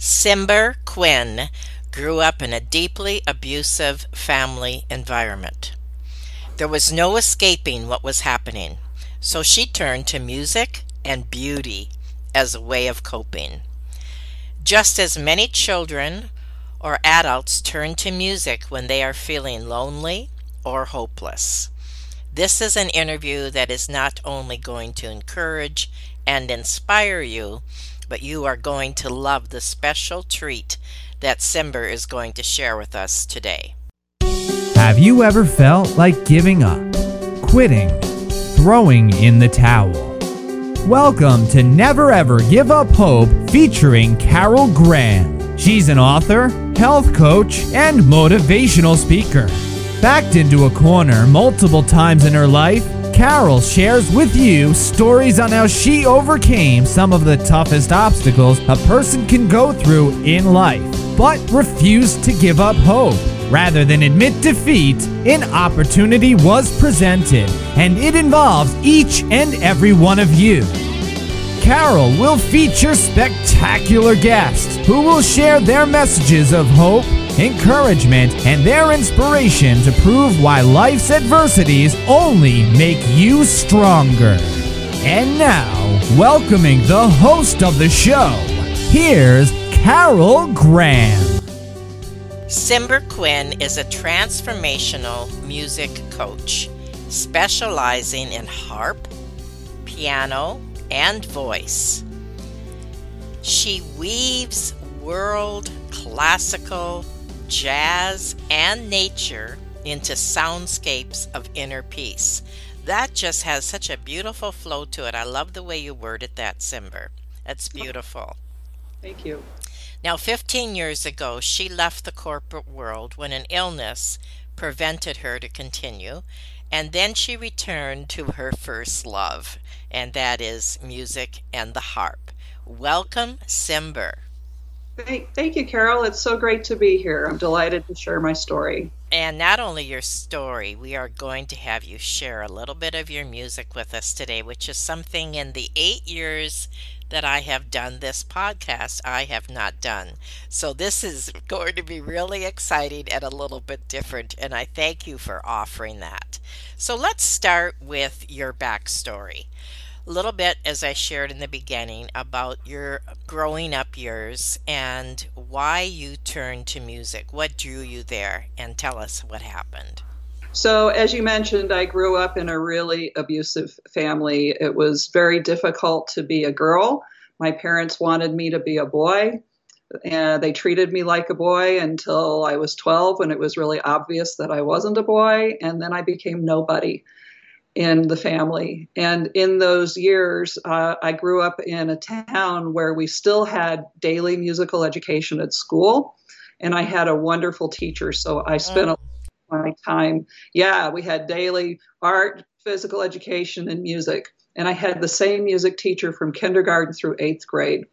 Cimber Quinn grew up in a deeply abusive family environment. There was no escaping what was happening, so she turned to music and beauty as a way of coping. Just as many children or adults turn to music when they are feeling lonely or hopeless. This is an interview that is not only going to encourage and inspire you, but you are going to love the special treat that Cimber is going to share with us today. Have you ever felt like giving up, quitting, throwing in the towel? Welcome to Never Ever Give Up Hope featuring Carol Graham. She's an author, health coach, and motivational speaker. Backed into a corner multiple times in her life, Carol shares with you stories on how she overcame some of the toughest obstacles a person can go through in life, but refused to give up hope. Rather than admit defeat, an opportunity was presented, and it involves each and every one of you. Carol will feature spectacular guests who will share their messages of hope encouragement, and their inspiration to prove why life's adversities only make you stronger. And now, welcoming the host of the show, here's Carol Graham. Cimber Quinn is a transformational music coach specializing in harp, piano, and voice. She weaves world classical jazz, and nature into soundscapes of inner peace. That just has such a beautiful flow to it. I love the way you worded that, Cimber. That's beautiful. Thank you. Now, 15 years ago, she left the corporate world when an illness prevented her to continue, and then she returned to her first love, and that is music and the harp. Welcome, Cimber. Thank, thank you, Carol. It's so great to be here. I'm delighted to share my story. And not only your story, we are going to have you share a little bit of your music with us today, which is something in the eight years that I have done this podcast, I have not done. So this is going to be really exciting and a little bit different, and I thank you for offering that. So let's start with your backstory a little bit, as I shared in the beginning, about your growing up years and why you turned to music. What drew you there? And tell us what happened. So, as you mentioned, I grew up in a really abusive family. It was very difficult to be a girl. My parents wanted me to be a boy. And they treated me like a boy until I was 12 when it was really obvious that I wasn't a boy. And then I became nobody in the family. And in those years, uh, I grew up in a town where we still had daily musical education at school. And I had a wonderful teacher. So I spent a my time. Yeah, we had daily art, physical education, and music. And I had the same music teacher from kindergarten through eighth grade.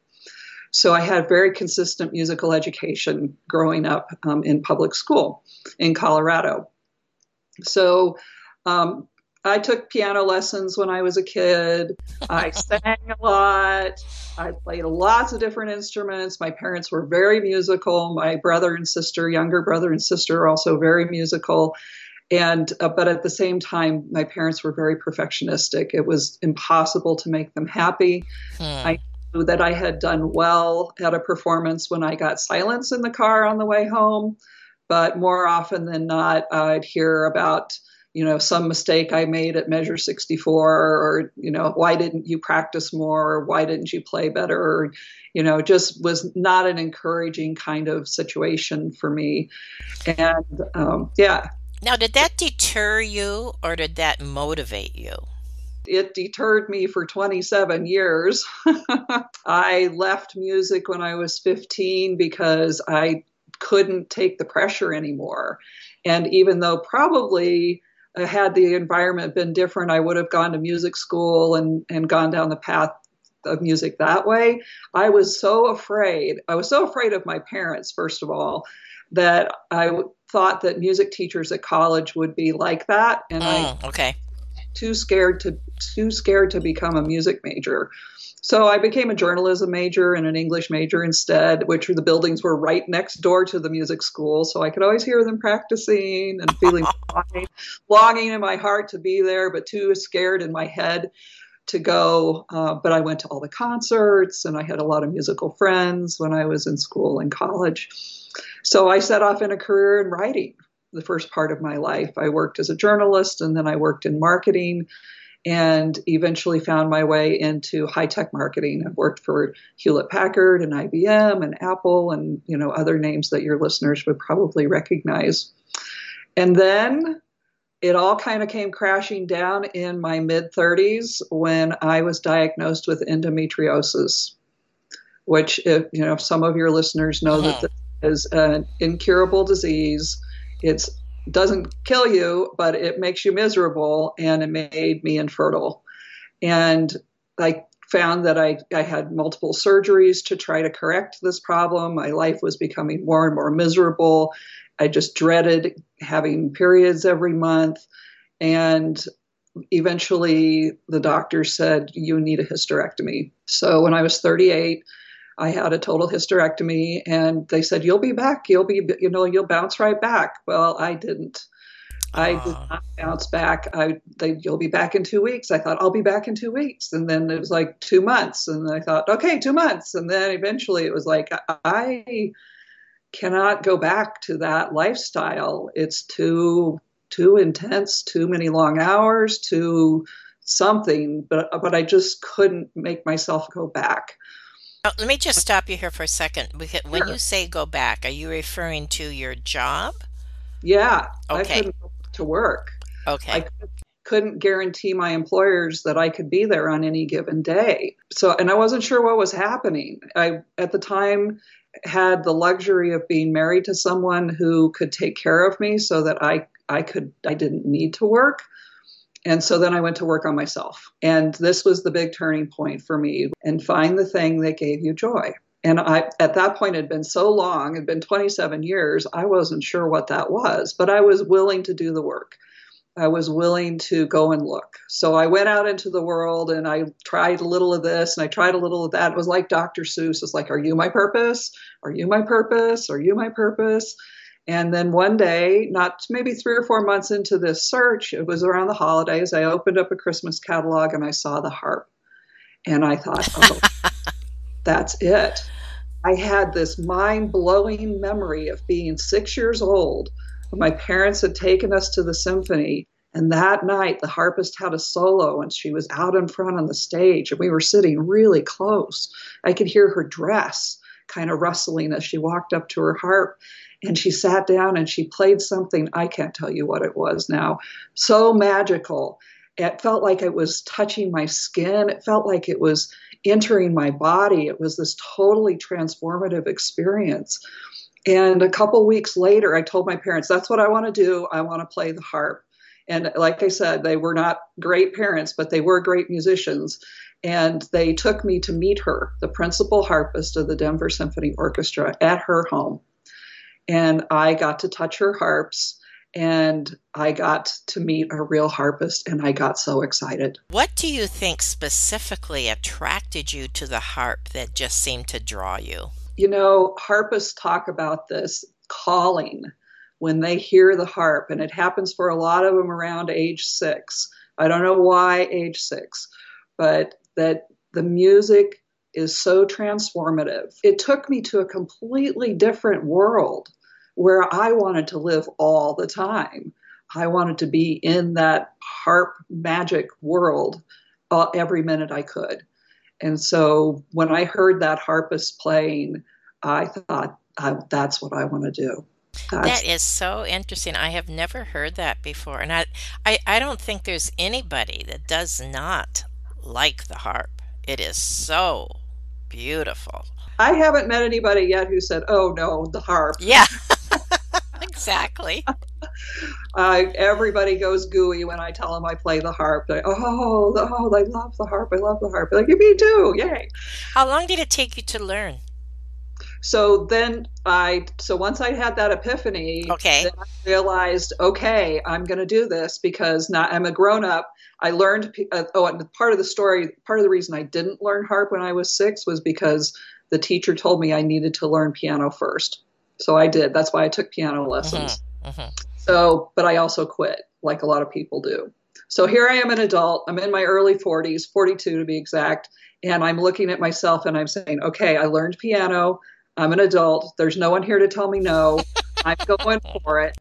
So I had very consistent musical education growing up um, in public school in Colorado. So um, I took piano lessons when I was a kid. I sang a lot. I played lots of different instruments. My parents were very musical. My brother and sister, younger brother and sister, are also very musical. And uh, but at the same time, my parents were very perfectionistic. It was impossible to make them happy. Hmm. I knew that I had done well at a performance when I got silence in the car on the way home, but more often than not, I'd hear about you know some mistake i made at measure 64 or you know why didn't you practice more or why didn't you play better or you know just was not an encouraging kind of situation for me and um, yeah now did that deter you or did that motivate you it deterred me for 27 years. I left music when I was 15 because I couldn't take the pressure anymore. And even though probably had the environment been different, I would have gone to music school and, and gone down the path of music that way. I was so afraid. I was so afraid of my parents, first of all, that I thought that music teachers at college would be like that, and mm, I okay too scared to too scared to become a music major. So I became a journalism major and an English major instead, which the buildings were right next door to the music school. So I could always hear them practicing and feeling longing, longing in my heart to be there, but too scared in my head to go. Uh, but I went to all the concerts and I had a lot of musical friends when I was in school and college. So I set off in a career in writing the first part of my life. I worked as a journalist and then I worked in marketing and eventually found my way into high tech marketing. I've worked for Hewlett Packard and IBM and Apple and you know other names that your listeners would probably recognize. And then it all kind of came crashing down in my mid 30s when I was diagnosed with endometriosis, which if you know some of your listeners know that this is an incurable disease. It's doesn't kill you, but it makes you miserable, and it made me infertile. And I found that I, I had multiple surgeries to try to correct this problem. My life was becoming more and more miserable. I just dreaded having periods every month. And eventually, the doctor said, You need a hysterectomy. So when I was 38, I had a total hysterectomy, and they said, "You'll be back. You'll be, you know, you'll bounce right back." Well, I didn't. I did ah. not bounce back. I they you'll be back in two weeks. I thought I'll be back in two weeks, and then it was like two months, and I thought, okay, two months, and then eventually it was like I cannot go back to that lifestyle. It's too too intense, too many long hours, too something. But but I just couldn't make myself go back. Oh, let me just stop you here for a second. When sure. you say go back, are you referring to your job? Yeah. Okay. I couldn't go to work. Okay. I couldn't guarantee my employers that I could be there on any given day. So, and I wasn't sure what was happening. I, at the time, had the luxury of being married to someone who could take care of me so that I, I could, I didn't need to work. And so then I went to work on myself. And this was the big turning point for me and find the thing that gave you joy. And I, at that point, had been so long, had been 27 years, I wasn't sure what that was, but I was willing to do the work. I was willing to go and look. So I went out into the world and I tried a little of this and I tried a little of that. It was like Dr. Seuss. It's like, are you my purpose? Are you my purpose? Are you my purpose? And then one day, not maybe three or four months into this search, it was around the holidays, I opened up a Christmas catalog and I saw the harp. And I thought, oh, that's it. I had this mind blowing memory of being six years old. My parents had taken us to the symphony. And that night, the harpist had a solo, and she was out in front on the stage, and we were sitting really close. I could hear her dress kind of rustling as she walked up to her harp and she sat down and she played something. I can't tell you what it was now. So magical. It felt like it was touching my skin. It felt like it was entering my body. It was this totally transformative experience. And a couple weeks later i told my parents that's what i want to do. I want to play the harp. And like i said they were not great parents but they were great musicians and they took me to meet her the principal harpist of the denver symphony orchestra at her home and I got to touch her harps and I got to meet a real harpist and I got so excited. What do you think specifically attracted you to the harp that just seemed to draw you? You know, harpists talk about this calling when they hear the harp, and it happens for a lot of them around age six. I don't know why age six, but that the music is so transformative. It took me to a completely different world where I wanted to live all the time. I wanted to be in that harp magic world uh, every minute I could. And so when I heard that harpist playing, I thought, that's what I want to do. That's, that is so interesting. I have never heard that before. And I, I, I don't think there's anybody that does not like the harp. It is so beautiful. I haven't met anybody yet who said, "Oh no, the harp." Yeah. exactly. uh, everybody goes gooey when I tell them I play the harp. They, oh, oh, I love the harp. I love the harp. Like, me too. Yay. How long did it take you to learn? So then I, so once I had that epiphany, Okay. then I realized, okay, I'm going to do this because now I'm a grown up. I learned, uh, oh, and part of the story, part of the reason I didn't learn harp when I was six was because the teacher told me I needed to learn piano first. So I did. That's why I took piano lessons. Mhm. So, but I also quit, like a lot of people do. So here I am, an adult. I'm in my early 40s, 42 to be exact. And I'm looking at myself and I'm saying, okay, I learned piano. I'm an adult. There's no one here to tell me no. I'm going for it.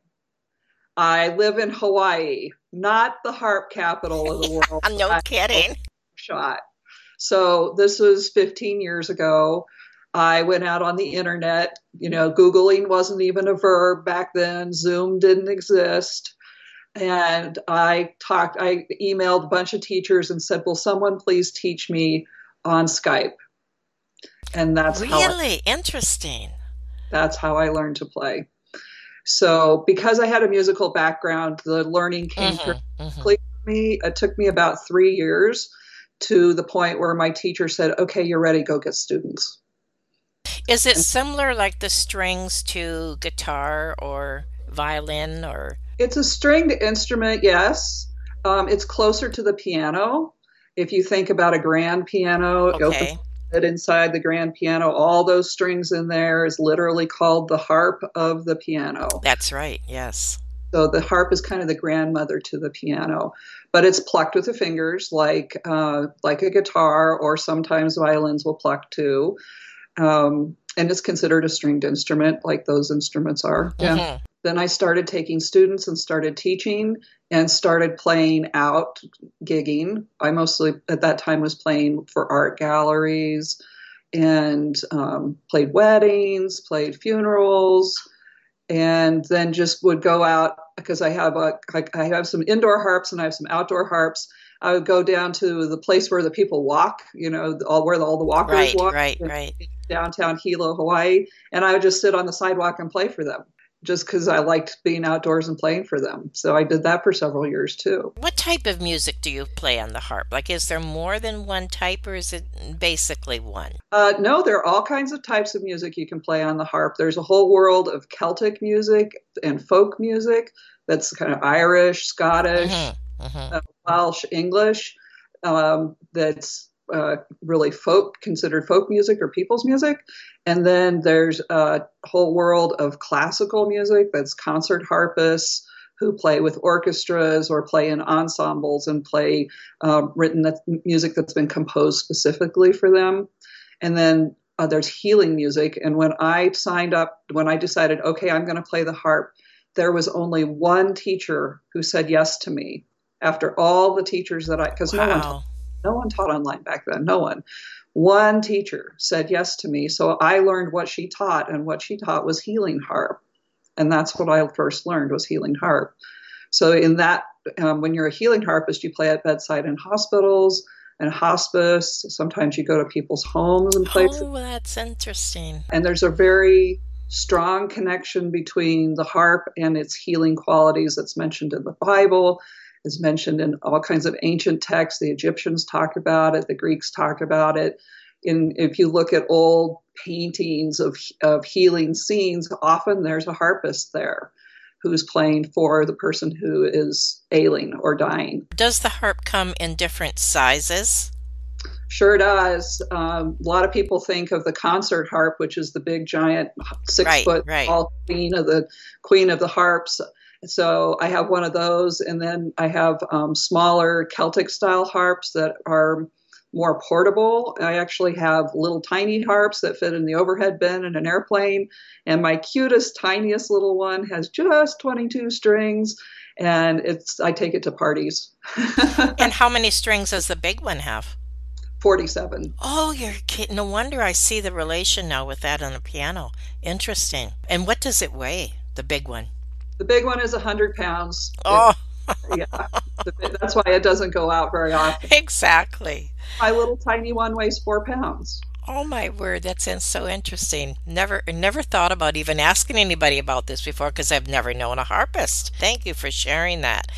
I live in Hawaii, not the harp capital of the world. I'm no kidding. shot. So this was 15 years ago. I went out on the internet. You know, Googling wasn't even a verb back then. Zoom didn't exist. And I talked, I emailed a bunch of teachers and said, Will someone please teach me on Skype? And that's how I, Really interesting. that's how I learned to play. So because I had a musical background, the learning came Mhm, mhm. pretty me. It took me about three years to the point where my teacher said, "Okay, you're ready. Go get students." Is it similar like the strings to guitar or violin or It's a stringed instrument, yes. Um, it's closer to the piano. If you think about a grand piano, okay. it inside the grand piano, all those strings in there is literally called the harp of the piano. That's right. Yes. So the harp is kind of the grandmother to the piano, but it's plucked with the fingers, like uh, like a guitar, or sometimes violins will pluck too. Um, and it's considered a stringed instrument, like those instruments are. Yeah. Then I started taking students and started teaching and started playing out, gigging. I mostly at that time was playing for art galleries and um, played weddings, played funerals, and then just would go out because I have a I, I have some indoor harps and I have some outdoor harps. I would go down to the place where the people walk, you know, all where all the walkers Right, walk right, right. downtown Hilo, Hawaii, and I would just sit on the sidewalk and play for them, just because I liked being outdoors and playing for them. So I did that for several years too. What type of music do you play on the harp? Like, is there more than one type or is it basically one? Uh, no, there are all kinds of types of music you can play on the harp. There's a whole world of Celtic music and folk music that's kind of Irish, Scottish, Mhm, mhm. uh, Welsh, English. Um, that's uh, really folk, considered folk music or people's music. And then there's a whole world of classical music that's concert harpists who play with orchestras or play in ensembles and play um, written that, music that's been composed specifically for them. And then uh, there's healing music. And when I signed up, when I decided, okay, I'm going to play the harp, there was only one teacher who said yes to me after all the teachers that I, because no one, Wow. No one taught online back then, no one. One teacher said yes to me. So I learned what she taught, and what she taught was healing harp. And that's what I first learned was healing harp. So in that, um, when you're a healing harpist, you play at bedside in hospitals and hospice. Sometimes you go to people's homes and play Oh, that's interesting. and there's a very strong connection between the harp and its healing qualities that's mentioned in the Bible. It's mentioned in all kinds of ancient texts. The Egyptians talk about it. The Greeks talk about it. In if you look at old paintings of of healing scenes, often there's a harpist there who's playing for the person who is ailing or dying. Does the harp come in different sizes? Sure does. Um, a lot of people think of the concert harp, which is the big giant six Right, foot right. tall queen of the queen of the harps. So I have one of those, and then I have um, smaller Celtic style harps that are more portable. I actually have little tiny harps that fit in the overhead bin in an airplane, and my cutest, tiniest little one has just 22 strings, and it's I take it to parties. And how many strings does the big one have? 47. Oh, you're kidding. No wonder I see the relation now with that on the piano. Interesting. And what does it weigh, the big one? The big one is 100 pounds. Oh, yeah, that's why it doesn't go out very often. exactly. My little tiny one weighs four pounds. Oh my word, that sounds so interesting. Never never thought about even asking anybody about this before because I've never known a harpist. Thank you for sharing that.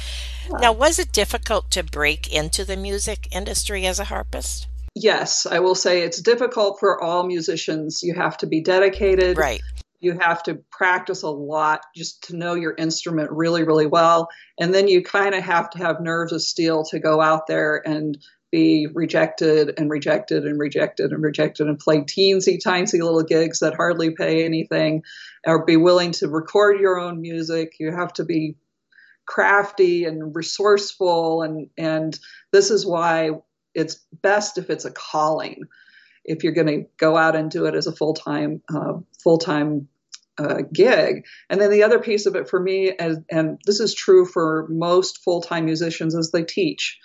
Now, was it difficult to break into the music industry as a harpist? yes, I will say it's difficult for all musicians. You have to be dedicated. Right. You have to practice a lot just to know your instrument really, really well. And then you kind of have to have nerves of steel to go out there and be rejected and rejected and rejected and rejected and play teensy tiny little gigs that hardly pay anything or be willing to record your own music. You have to be crafty and resourceful and and this is why it's best if it's a calling if you're going to go out and do it as a full-time uh, full-time uh, gig and then the other piece of it for me as, and this is true for most full-time musicians is they teach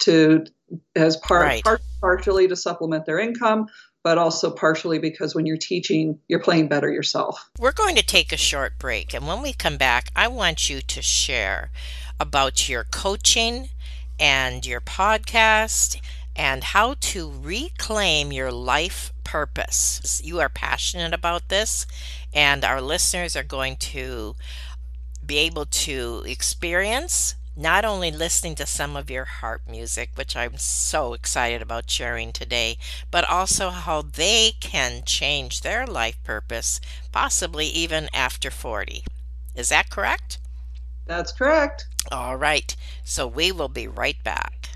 to as part, right. part partially to supplement their income but also partially because when you're teaching, you're playing better yourself. We're going to take a short break, and when we come back, I want you to share about your coaching and your podcast and how to reclaim your life purpose. You are passionate about this, and our listeners are going to be able to experience not only listening to some of your harp music, which I'm so excited about sharing today, but also how they can change their life purpose, possibly even after 40. Is that correct? That's correct. All right, so we will be right back.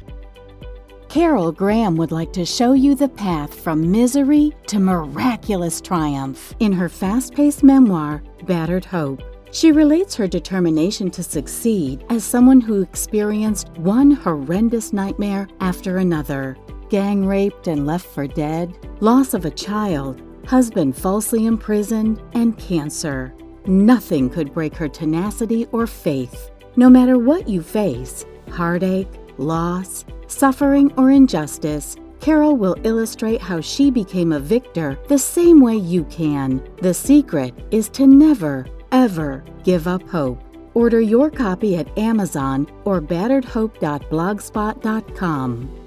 Carol Graham would like to show you the path from misery to miraculous triumph in her fast paced memoir, Battered Hope. She relates her determination to succeed as someone who experienced one horrendous nightmare after another gang raped and left for dead, loss of a child, husband falsely imprisoned, and cancer. Nothing could break her tenacity or faith. No matter what you face heartache, loss, suffering, or injustice Carol will illustrate how she became a victor the same way you can. The secret is to never, ever give up hope. Order your copy at Amazon or batteredhope.blogspot.com.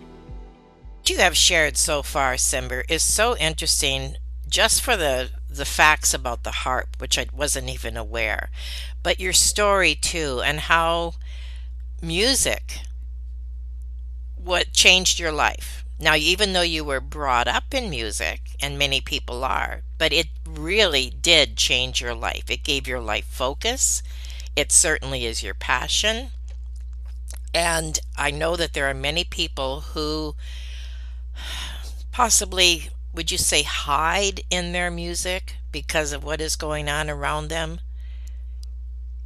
What you have shared so far, Cimber, is so interesting just for the the facts about the harp, which I wasn't even aware, but your story too, and how music what changed your life. Now, even though you were brought up in music, and many people are, but it really did change your life. It gave your life focus. It certainly is your passion. And I know that there are many people who possibly, would you say, hide in their music because of what is going on around them?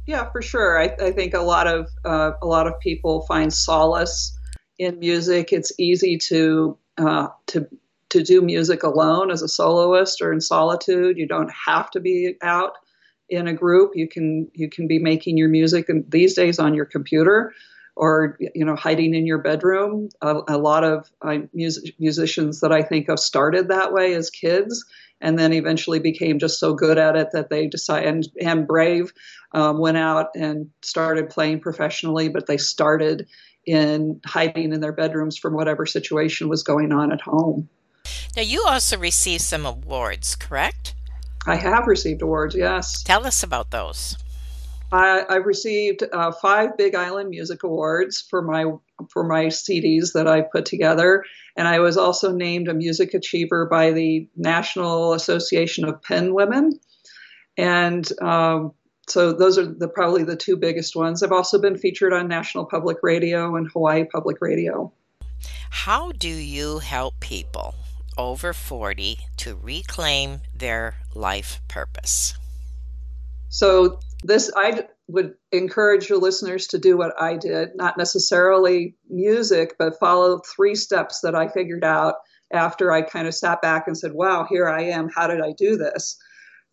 Yeah, for sure. I, I think a lot of uh, a lot of people find solace in music. It's easy to uh, to to do music alone as a soloist or in solitude. You don't have to be out in a group. You can you can be making your music these days on your computer or you know hiding in your bedroom. A, a lot of uh, music, musicians that I think of started that way as kids and then eventually became just so good at it that they decided and, and brave um, went out and started playing professionally but they started in hiding in their bedrooms from whatever situation was going on at home. Now, you also received some awards, correct? I have received awards, yes. Tell us about those. I, I received uh, five Big Island Music Awards for my for my CDs that I put together, and I was also named a Music Achiever by the National Association of Pen Women. And um, so those are the probably the two biggest ones. I've also been featured on National Public Radio and Hawaii Public Radio. How do you help people over 40 to reclaim their life purpose? So this I would encourage your listeners to do what I did, not necessarily music, but follow three steps that I figured out after I kind of sat back and said, "Wow, here I am. How did I do this?"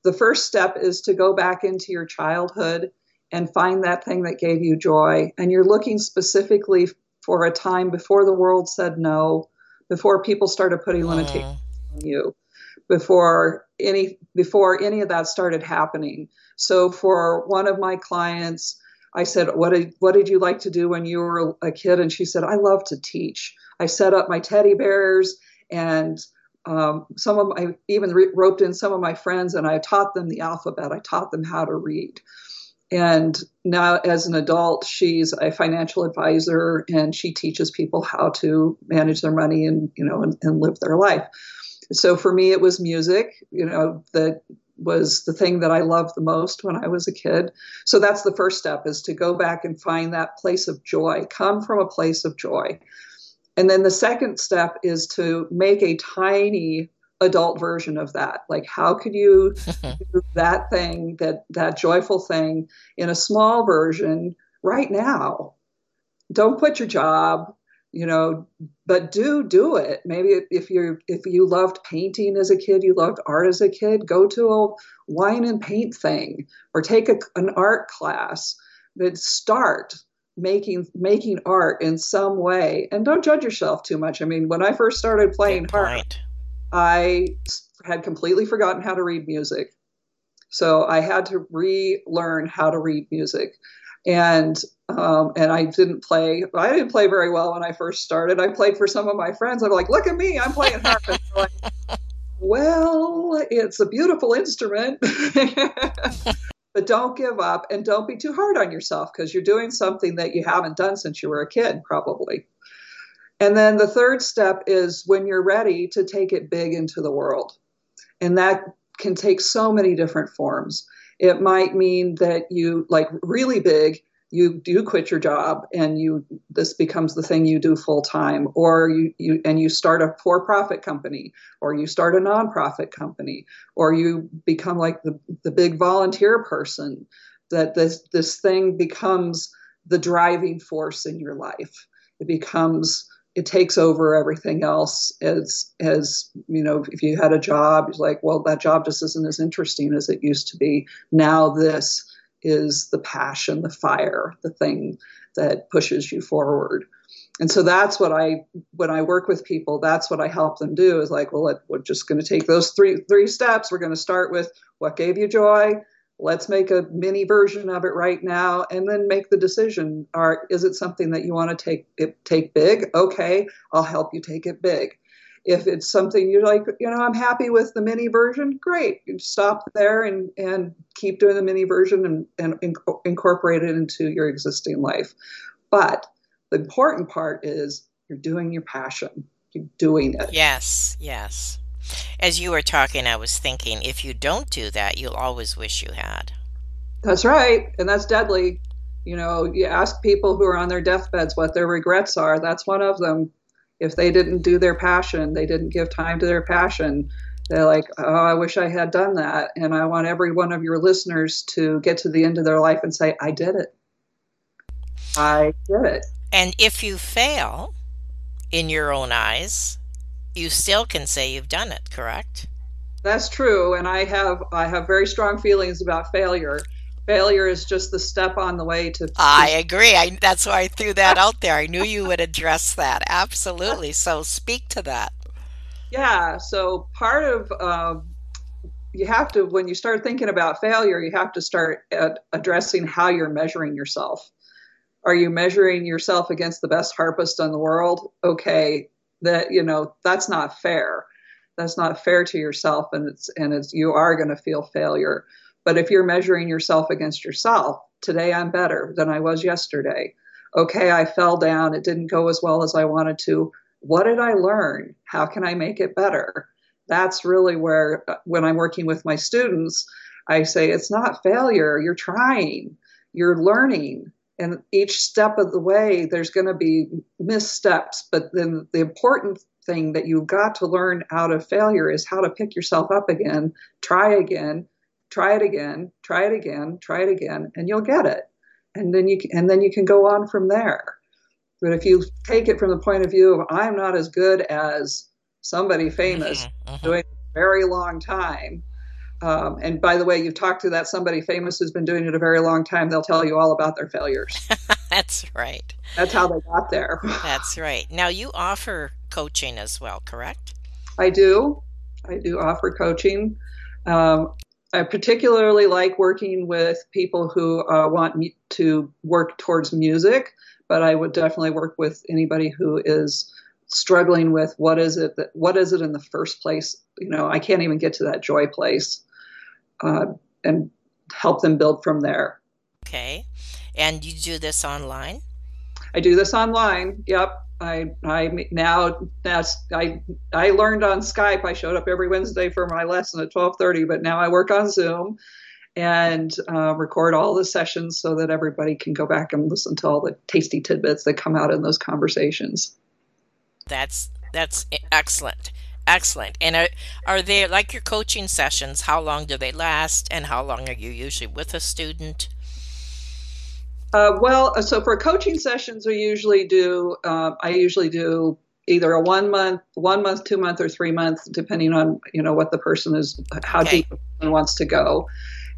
The first step is to go back into your childhood and find that thing that gave you joy. And you're looking specifically for a time before the world said no, before people started putting limitations on you, before any before any of that started happening. So for one of my clients, I said, "What did what did you like to do when you were a kid?" And she said, "I love to teach. I set up my teddy bears and um, some of I even re- roped in some of my friends and I taught them the alphabet. I taught them how to read. and now as an adult she's a financial advisor and she teaches people how to manage their money and you know and, and live their life so for me it was music you know that was the thing that i loved the most when i was a kid so that's the first step is to go back and find that place of joy come from a place of joy and then the second step is to make a tiny adult version of that. Like how could you do that thing that that joyful thing in a small version right now? Don't quit your job you know but do do it. Maybe if you if you loved painting as a kid you loved art as a kid go to a wine and paint thing or take a, an art class. That start making making art in some way and don't judge yourself too much i mean when i first started playing harp I had completely forgotten how to read music. So I had to relearn how to read music. And um, and I didn't play. I didn't play very well when I first started. I played for some of my friends. I'm like, look at me, I'm playing harp. And like, well, it's a beautiful instrument, but don't give up and don't be too hard on yourself because you're doing something that you haven't done since you were a kid, probably. And then the third step is when you're ready to take it big into the world. And that can take so many different forms. It might mean that you like really big, you do quit your job and you this becomes the thing you do full time or you, you and you start a for-profit company or you start a nonprofit company or you become like the, the big volunteer person that this this thing becomes the driving force in your life. It becomes it takes over everything else as as you know if you had a job it's like well that job just isn't as interesting as it used to be. Now this is the passion the fire the thing that pushes you forward. And so that's what i when i work with people that's what i help them do is like well we're just going to take those three three steps. We're going to start with what gave you joy. Let's make a mini version of it right now and then make the decision. Are is it something that you want to take it, take big? Okay i'll help you take it big if it's something you're like you know i'm happy with the mini version great you stop there and and keep doing the mini version and, and incorporate it into your existing life but the important part is you're doing your passion you're doing it yes yes as you were talking, I was thinking if you don't do that, you'll always wish you had. That's right. And that's deadly. You know, you ask people who are on their deathbeds what their regrets are. That's one of them. If they didn't do their passion, they didn't give time to their passion, they're like, oh, I wish I had done that. And I want every one of your listeners to get to the end of their life and say, I did it. I did it. And if you fail in your own eyes, you still can say you've done it, correct? That's true, and I have I have very strong feelings about failure. Failure is just the step on the way to. I agree. I, that's why I threw that out there. I knew you would address that. Absolutely. So speak to that. Yeah. So part of um, you have to when you start thinking about failure, you have to start addressing how you're measuring yourself. Are you measuring yourself against the best harpist in the world? Okay, that you know that's not fair that's not fair to yourself and it's and it's you are going to feel failure but if you're measuring yourself against yourself today i'm better than i was yesterday. Okay i fell down. It didn't go as well as i wanted to. What did i learn? How can i make it better? That's really where uh, when i'm working with my students i say it's not failure. You're trying. You're learning. And each step of the way there's going to be missteps but then the important thing that you've got to learn out of failure is how to pick yourself up again try again try it again try it again try it again and you'll get it and then you can, and then you can go on from there but if you take it from the point of view of i'm not as good as somebody famous mm-hmm, mm-hmm. doing a very long time um, and by the way, you've talked to that somebody famous who's been doing it a very long time. They'll tell you all about their failures. That's right. That's how they got there. That's right. Now you offer coaching as well, correct? I do. I do offer coaching. Um, I particularly like working with people who uh, want me to work towards music, but I would definitely work with anybody who is struggling with what is it that what is it in the first place. You know, I can't even get to that joy place uh, and help them build from there. Okay. And you do this online? I do this online. Yep. I I now that's I I learned on Skype. I showed up every Wednesday for my lesson at 12:30, but now I work on Zoom and uh, record all the sessions so that everybody can go back and listen to all the tasty tidbits that come out in those conversations. That's that's excellent. Excellent. And are, are they like your coaching sessions? How long do they last, and how long are you usually with a student? Uh, well, uh, so for coaching sessions, we usually do. Uh, I usually do either a one month, one month, two month, or three months, depending on you know what the person is, how okay. deep person wants to go.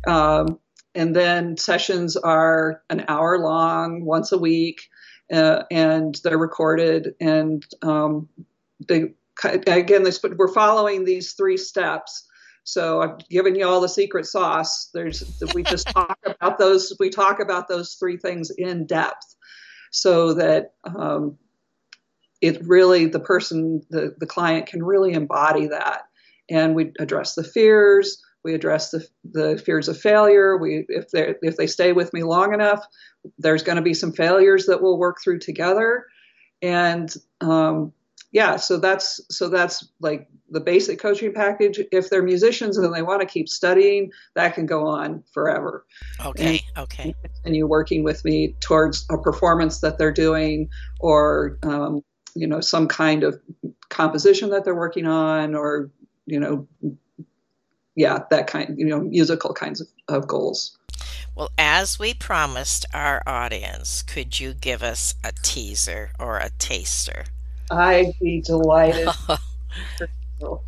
Um, and then sessions are an hour long, once a week, uh, and they're recorded. And um, they again, this, we're following these three steps. So I've given you all the secret sauce. There's we just talk about those. We talk about those three things in depth, so that um, it really the person the the client can really embody that, and we address the fears. We address the, the fears of failure. We if they if they stay with me long enough, there's going to be some failures that we'll work through together, and um, yeah, so that's so that's like the basic coaching package. If they're musicians and they want to keep studying, that can go on forever. Okay, and, okay. And you working with me towards a performance that they're doing, or um, you know some kind of composition that they're working on, or you know, yeah, that kind, you know, musical kinds of, of goals. Well, as we promised our audience, could you give us a teaser or a taster? I'd be delighted. Let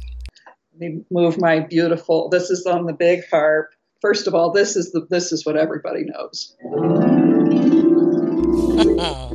me move my beautiful. This is on the big harp. First of all, this is the this is what everybody knows.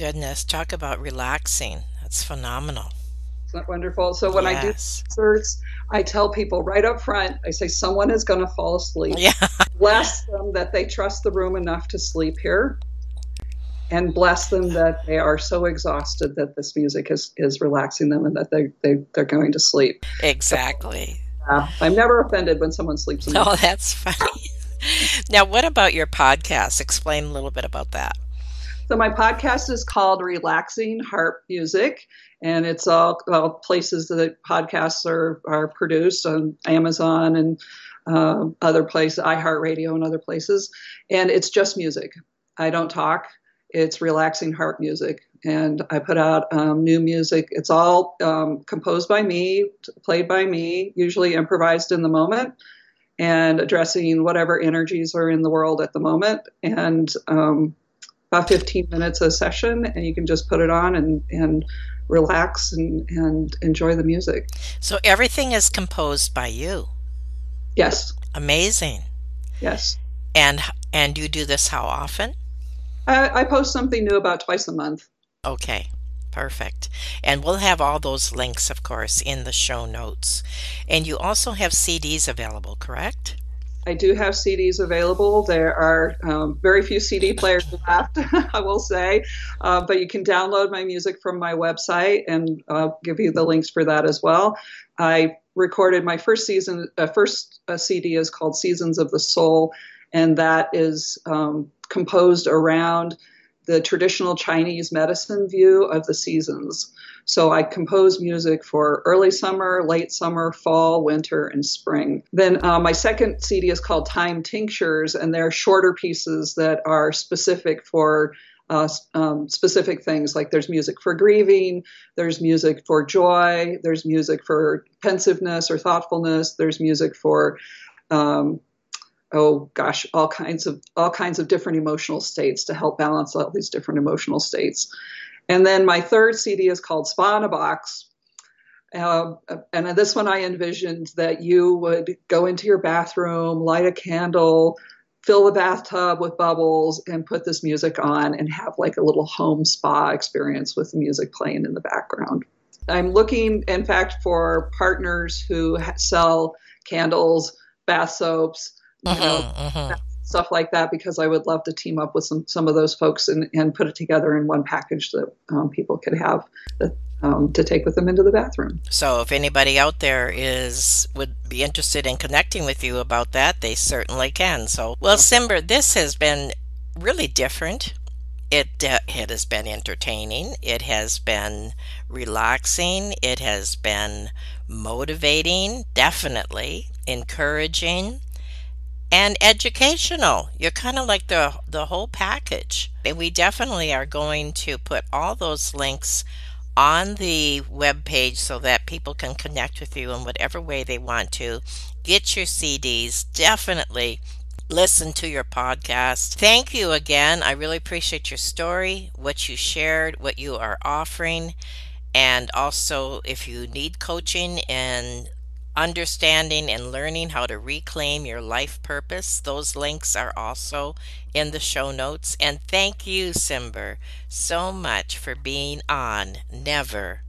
goodness. Talk about relaxing. That's phenomenal. Isn't that wonderful? So when yes. I do concerts, I tell people right up front, I say someone is going to fall asleep. Yeah. bless them that they trust the room enough to sleep here. And bless them that they are so exhausted that this music is, is relaxing them and that they, they, they're going to sleep. Exactly. So, uh, I'm never offended when someone sleeps. In oh, that's funny. now, what about your podcast? Explain a little bit about that. So my podcast is called Relaxing Harp Music, and it's all, places that podcasts are are produced on Amazon and uh, other places, iHeartRadio and other places. And it's just music. I don't talk. It's relaxing harp music, and I put out um, new music. It's all um, composed by me, played by me, usually improvised in the moment and addressing whatever energies are in the world at the moment. And um, about 15 minutes a session and you can just put it on and, and relax and, and enjoy the music. So everything is composed by you. Yes. Amazing. Yes. And and you do this how often? I, I post something new about twice a month. Okay. Perfect. And we'll have all those links, of course, in the show notes. And you also have CDs available, correct? I do have CDs available. There are um, very few CD players left, I will say, uh, but you can download my music from my website, and I'll give you the links for that as well. I recorded my first season, uh, first uh, CD is called Seasons of the Soul, and that is um, composed around the traditional Chinese medicine view of the seasons. So I compose music for early summer, late summer, fall, winter, and spring. Then uh, my second CD is called Time Tinctures, and they're shorter pieces that are specific for uh, um, specific things like there's music for grieving, there's music for joy, there's music for pensiveness or thoughtfulness, there's music for um, oh gosh, all kinds of all kinds of different emotional states to help balance all these different emotional states. And then my third CD is called Spa in a Box. Uh, and this one I envisioned that you would go into your bathroom, light a candle, fill the bathtub with bubbles, and put this music on and have like a little home spa experience with the music playing in the background. I'm looking, in fact, for partners who sell candles, bath soaps, you uh-huh, know, uh-huh. stuff like that, because I would love to team up with some, some of those folks and, and put it together in one package that um, people could have that, um, to take with them into the bathroom. So, if anybody out there is would be interested in connecting with you about that, they certainly can. So, well, Cimber, this has been really different. It, uh, it has been entertaining. It has been relaxing. It has been motivating, definitely encouraging, and educational. You're kind of like the the whole package. And we definitely are going to put all those links on the web page so that people can connect with you in whatever way they want to. Get your CDs. Definitely listen to your podcast. Thank you again. I really appreciate your story, what you shared, what you are offering. And also, if you need coaching and understanding and learning how to reclaim your life purpose, those links are also in the show notes. And thank you, Cimber, so much for being on Never,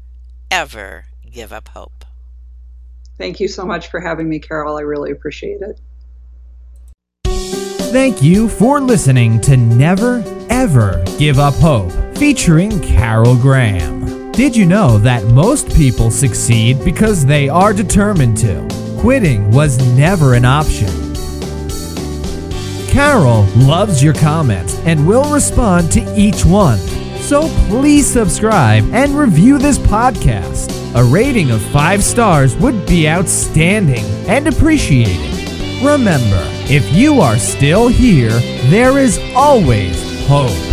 Ever Give Up Hope. Thank you so much for having me, Carol. I really appreciate it. Thank you for listening to Never Ever Give Up Hope, featuring Carol Graham. Did you know that most people succeed because they are determined to? Quitting was never an option. Carol loves your comments and will respond to each one. So please subscribe and review this podcast. A rating of five stars would be outstanding and appreciated. Remember, if you are still here, there is always hope.